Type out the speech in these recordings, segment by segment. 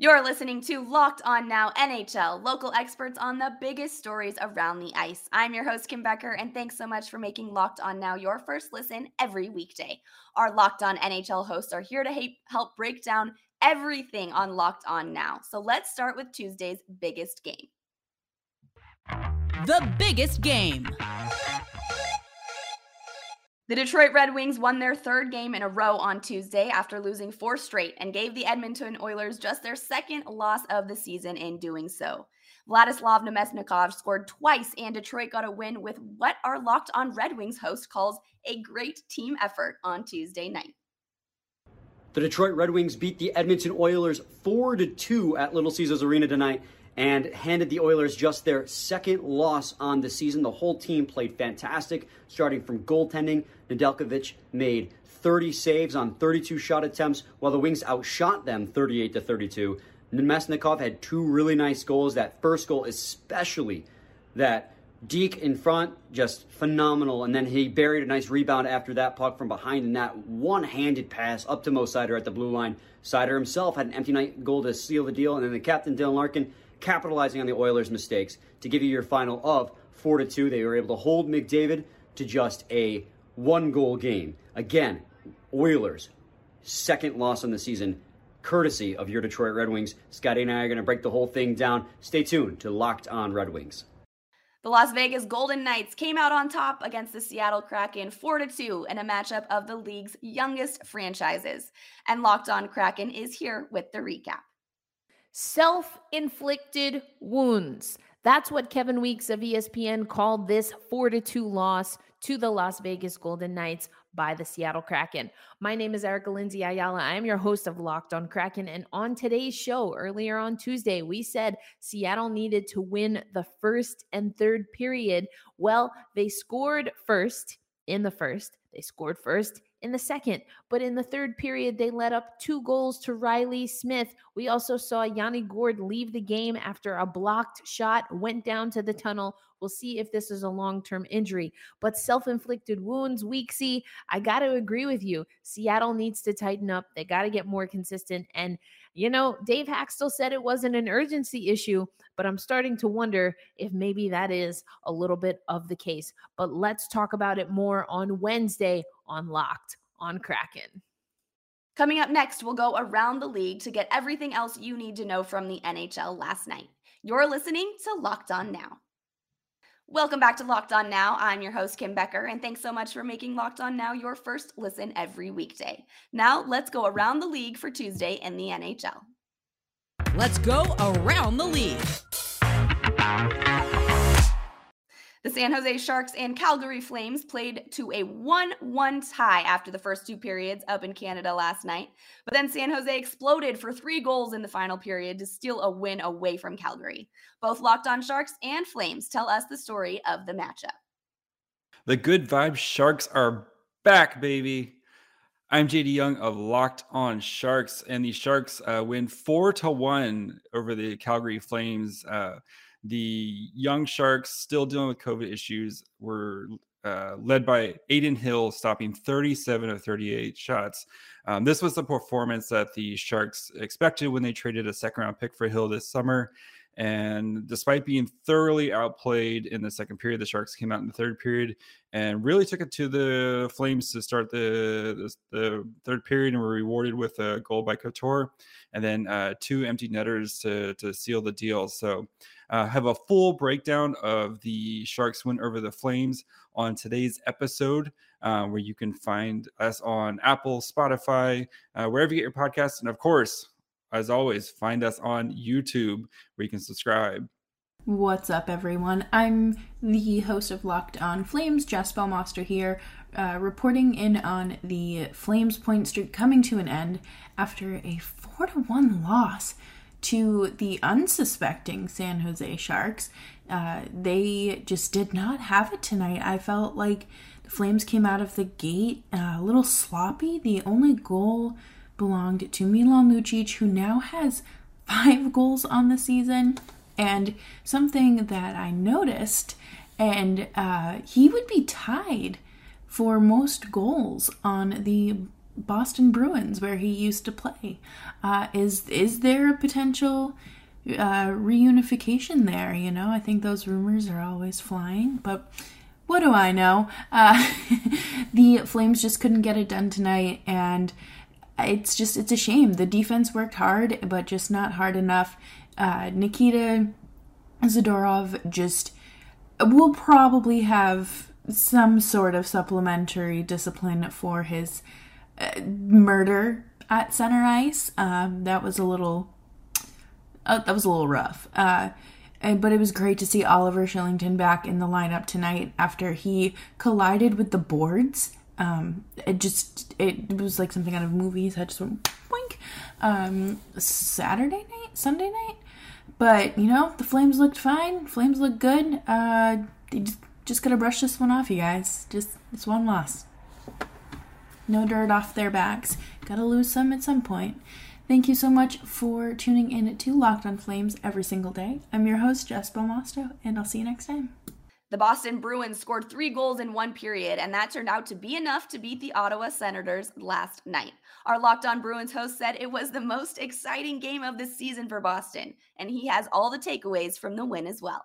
You're listening to Locked On Now NHL, local experts on the biggest stories around the ice. I'm your host, Kim Becker, and thanks so much for making Locked On Now your first listen every weekday. Our Locked On NHL hosts are here to help break down everything on Locked On Now. So let's start with Tuesday's biggest game. The biggest game. The Detroit Red Wings won their third game in a row on Tuesday after losing four straight and gave the Edmonton Oilers just their second loss of the season in doing so. Vladislav Namestnikov scored twice, and Detroit got a win with what our Locked on Red Wings host calls a great team effort on Tuesday night. The Detroit Red Wings beat the Edmonton Oilers 4 2 at Little Caesars Arena tonight and handed the Oilers just their second loss on the season. The whole team played fantastic, starting from goaltending. Nedeljkovic made 30 saves on 32 shot attempts, while the Wings outshot them 38 to 32. Namestnikov had two really nice goals. That first goal, especially that Deke in front, just phenomenal. And then he buried a nice rebound after that puck from behind, and that one-handed pass up to Mo Seider at the blue line. Seider himself had an empty night goal to seal the deal, and then the captain Dylan Larkin capitalizing on the Oilers' mistakes to give you your final of 4 to 2. They were able to hold McDavid to just a one goal game. Again, Oilers, second loss on the season, courtesy of your Detroit Red Wings. Scotty and I are going to break the whole thing down. Stay tuned to Locked On Red Wings. The Las Vegas Golden Knights came out on top against the Seattle Kraken 4 2 in a matchup of the league's youngest franchises. And Locked On Kraken is here with the recap self inflicted wounds. That's what Kevin Weekes of ESPN called this 4 to 2 loss to the Las Vegas Golden Knights by the Seattle Kraken. My name is Erica Lindsay Ayala. I am your host of Locked on Kraken. And on today's show, earlier on Tuesday, we said Seattle needed to win the first and third period. Well, they scored first in the first, they scored first in the second. But in the third period, they led up two goals to Reilly Smith. We also saw Yanni Gourde leave the game after a blocked shot, went down to the tunnel. We'll see if this is a long term injury. But self inflicted wounds, Weeksy, I got to agree with you. Seattle needs to tighten up. They got to get more consistent. And, you know, Dave Hakstol said it wasn't an urgency issue, but I'm starting to wonder if maybe that is a little bit of the case. But let's talk about it more on Wednesday on Locked on Kraken. Coming up next, we'll go around the league to get everything else you need to know from the NHL last night. You're listening to Locked On Now. Welcome back to Locked On Now. I'm your host, Kim Becker, and thanks so much for making Locked On Now your first listen every weekday. Now, let's go around the league for Tuesday in the NHL. Let's go around the league. The San Jose Sharks and Calgary Flames played to a 1 1 tie after the first two periods up in Canada last night. But then San Jose exploded for three goals in the final period to steal a win away from Calgary. Both Locked On Sharks and Flames tell us the story of the matchup. The good vibes Sharks are back, baby. I'm JD Young of Locked On Sharks, and the Sharks uh, win four to one over the Calgary Flames. Uh, the young Sharks still dealing with COVID issues were uh, led by Adin Hill, stopping 37 of 38 shots. Um, this was the performance that the Sharks expected when they traded a second round pick for Hill this summer. And despite being thoroughly outplayed in the second period, the Sharks came out in the third period and really took it to the Flames to start the, the, the third period and were rewarded with a goal by Couture and then uh, two empty netters to, to seal the deal. So, uh, have a full breakdown of the Sharks win over the Flames on today's episode, uh, where you can find us on Apple, Spotify, uh, wherever you get your podcasts. And of course, as always, find us on YouTube where you can subscribe. What's up, everyone? I'm the host of Locked On Flames, Jess Belmosto here, uh, reporting in on the Flames point streak coming to an end after a 4 to 1 loss to the unsuspecting San Jose Sharks. Uh, they just did not have it tonight. I felt like the Flames came out of the gate uh, a little sloppy. The only goal belonged to Milan Lucic, who now has five goals on the season. And something that I noticed, and uh, he would be tied for most goals on the Boston Bruins, where he used to play. Uh, is is there a potential uh, reunification there? You know, I think those rumors are always flying, but what do I know? Uh, the Flames just couldn't get it done tonight, and it's just it's a shame. The defense worked hard, but just not hard enough. Uh, Nikita Zadorov just will probably have some sort of supplementary discipline for his murder at center ice. Um, that was a little uh, that was a little rough. Uh, and, but it was great to see Oliver Kylington back in the lineup tonight after he collided with the boards. Um, it just it was like something out of movies. I just went boink. Um, Saturday night, Sunday night. But you know, the Flames looked fine. Flames look good. Uh, they just, just gotta brush this one off, you guys. Just it's one loss. No dirt off their backs. Gotta lose some at some point. Thank you so much for tuning in to Locked on Flames every single day. I'm your host, Jess Belmosto, and I'll see you next time. The Boston Bruins scored three goals in one period, and that turned out to be enough to beat the Ottawa Senators last night. Our Locked On Bruins host said it was the most exciting game of the season for Boston, and he has all the takeaways from the win as well.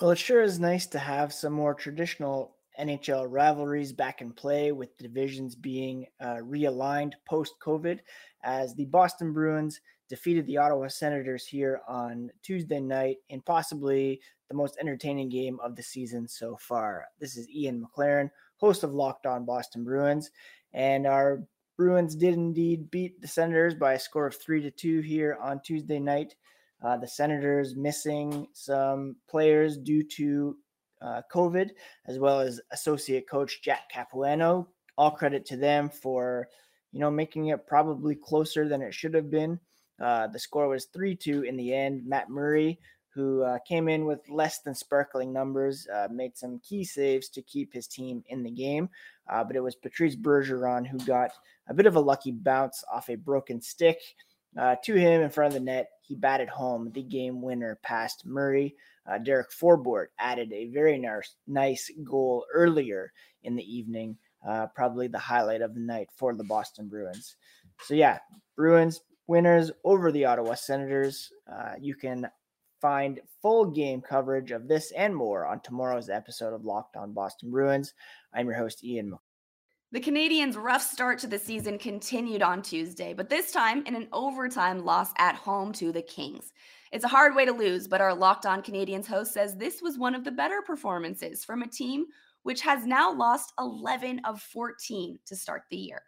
Well, it sure is nice to have some more traditional NHL rivalries back in play with divisions being uh, realigned post COVID as the Boston Bruins defeated the Ottawa Senators here on Tuesday night in possibly the most entertaining game of the season so far. This is Ian McLaren, host of Locked On Boston Bruins, and our Bruins did indeed beat the Senators by a score of three to two here on Tuesday night. Uh, the Senators missing some players due to uh, COVID, as well as associate coach Jack Capuano. All credit to them for you know, making it probably closer than it should have been. Uh, the score was 3 2 in the end. Matt Murray, who uh, came in with less than sparkling numbers, uh, made some key saves to keep his team in the game. Uh, but it was Patrice Bergeron who got a bit of a lucky bounce off a broken stick to him in front of the net. He batted home the game winner past Murray. Uh, Derek Forbort added a very nice, nice goal earlier in the evening uh, probably the highlight of the night for the Boston Bruins. So, yeah, Bruins winners over the Ottawa Senators. Uh, you can find full game coverage of this and more on tomorrow's episode of Locked on Boston Bruins. I'm your host, Ian. The Canadiens' rough start to the season continued on Tuesday, but this time in an overtime loss at home to the Kings. It's a hard way to lose, but our Locked On Canadiens host says this was one of the better performances from a team which has now lost 11 of 14 to start the year.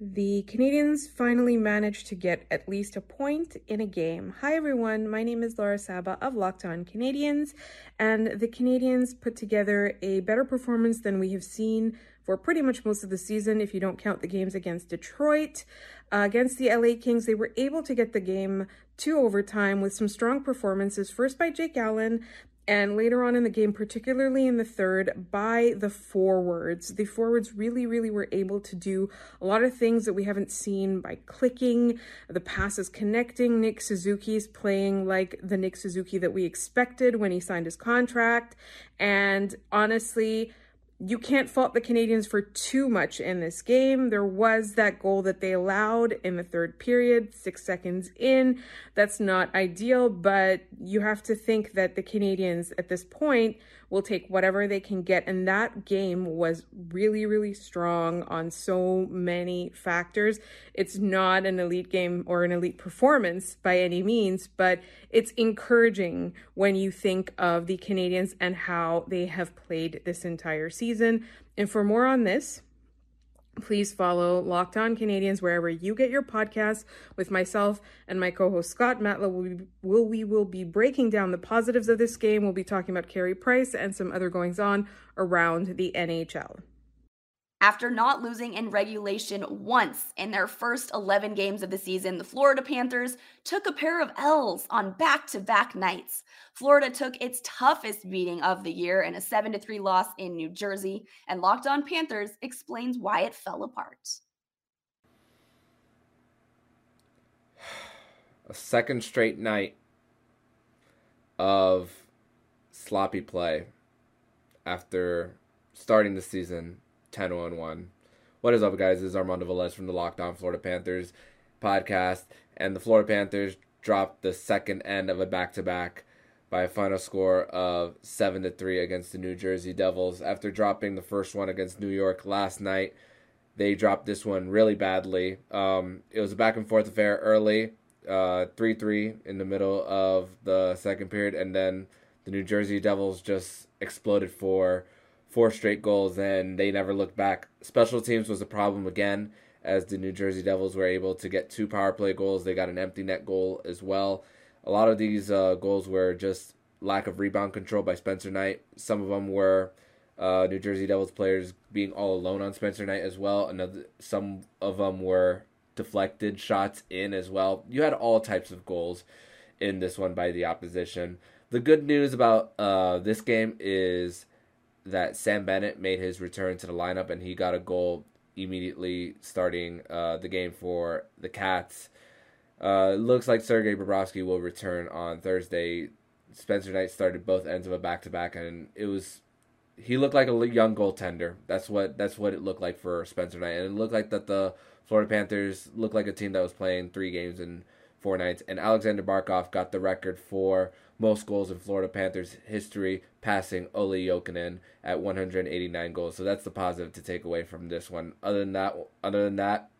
The Canadiens finally managed to get at least a point in a game. Hi everyone, my name is Laura Saba of Locked On Canadiens, and the Canadiens put together a better performance than we have seen for pretty much most of the season if you don't count the games against Detroit. Uh, against the LA Kings, they were able to get the game to overtime with some strong performances, first by Jake Allen, and later on in the game, particularly in the third, by the forwards. The forwards really, really were able to do a lot of things that we haven't seen by clicking, the passes connecting. Nick Suzuki's playing like the Nick Suzuki that we expected when he signed his contract. And honestly, you can't fault the Canadiens for too much in this game. There was that goal that they allowed in the third period, six seconds in. That's not ideal, but you have to think that the Canadiens at this point will take whatever they can get. And that game was really, really strong on so many factors. It's not an elite game or an elite performance by any means, but it's encouraging when you think of the Canadiens and how they have played this entire season. And for more on this, Please follow Locked On Canadiens wherever you get your podcasts with myself and my co-host Scott Matla. Will, will we will be breaking down the positives of this game. We'll be talking about Carey Price and some other goings on around the NHL. After not losing in regulation once in their first 11 games of the season, the Florida Panthers took a pair of L's on back to back nights. Florida took its toughest beating of the year in a 7 3 loss in New Jersey, and Locked On Panthers explains why it fell apart. A second straight night of sloppy play after starting the season 10 1 1 What is up, guys? This is Armando Velez from the Locked On Florida Panthers podcast. And the Florida Panthers dropped the second end of a back to back by a final score of 7 to 3 against the New Jersey Devils. After dropping the first one against New York last night, they dropped this one really badly. Um, it was a back and forth affair early, uh, 3 3 in the middle of the second period, and then the New Jersey Devils just exploded for four straight goals, and they never looked back. Special teams was a problem again, as the New Jersey Devils were able to get two power play goals. They got an empty net goal as well. A lot of these uh, goals were just lack of rebound control by Spencer Knight. Some of them were uh, New Jersey Devils players being all alone on Spencer Knight as well. Another, some of them were deflected shots in as well. You had all types of goals in this one by the opposition. The good news about uh, this game is that Sam Bennett made his return to the lineup and he got a goal immediately starting uh, the game for the Cats. Uh, looks like Sergei Bobrovsky will return on Thursday. Spencer Knight started both ends of a back to back, and it was he looked like a young goaltender. That's what that's what it looked like for Spencer Knight, and it looked like that the Florida Panthers looked like a team that was playing three games in four nights. And Alexander Barkov got the record for most goals in Florida Panthers history, passing Olli Jokinen at 189 goals. So that's the positive to take away from this one. Other than that, other than that,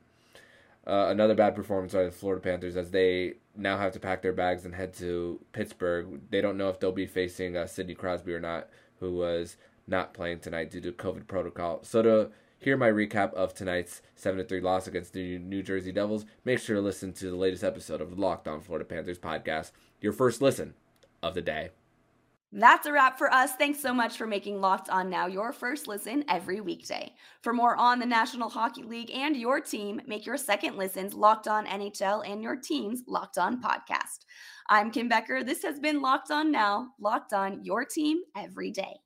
uh, another bad performance by the Florida Panthers as they now have to pack their bags and head to Pittsburgh. They don't know if they'll be facing uh, Sidney Crosby or not, who was not playing tonight due to COVID protocol. So to hear my recap of tonight's 7 3 loss against the New Jersey Devils, make sure to listen to the latest episode of the Locked On Florida Panthers podcast, your first listen of the day. That's a wrap for us. Thanks so much for making Locked On Now your first listen every weekday. For more on the National Hockey League and your team, make your second listens Locked On NHL and your team's Locked On podcast. I'm Kim Becker. This has been Locked On Now, Locked On Your Team Every Day.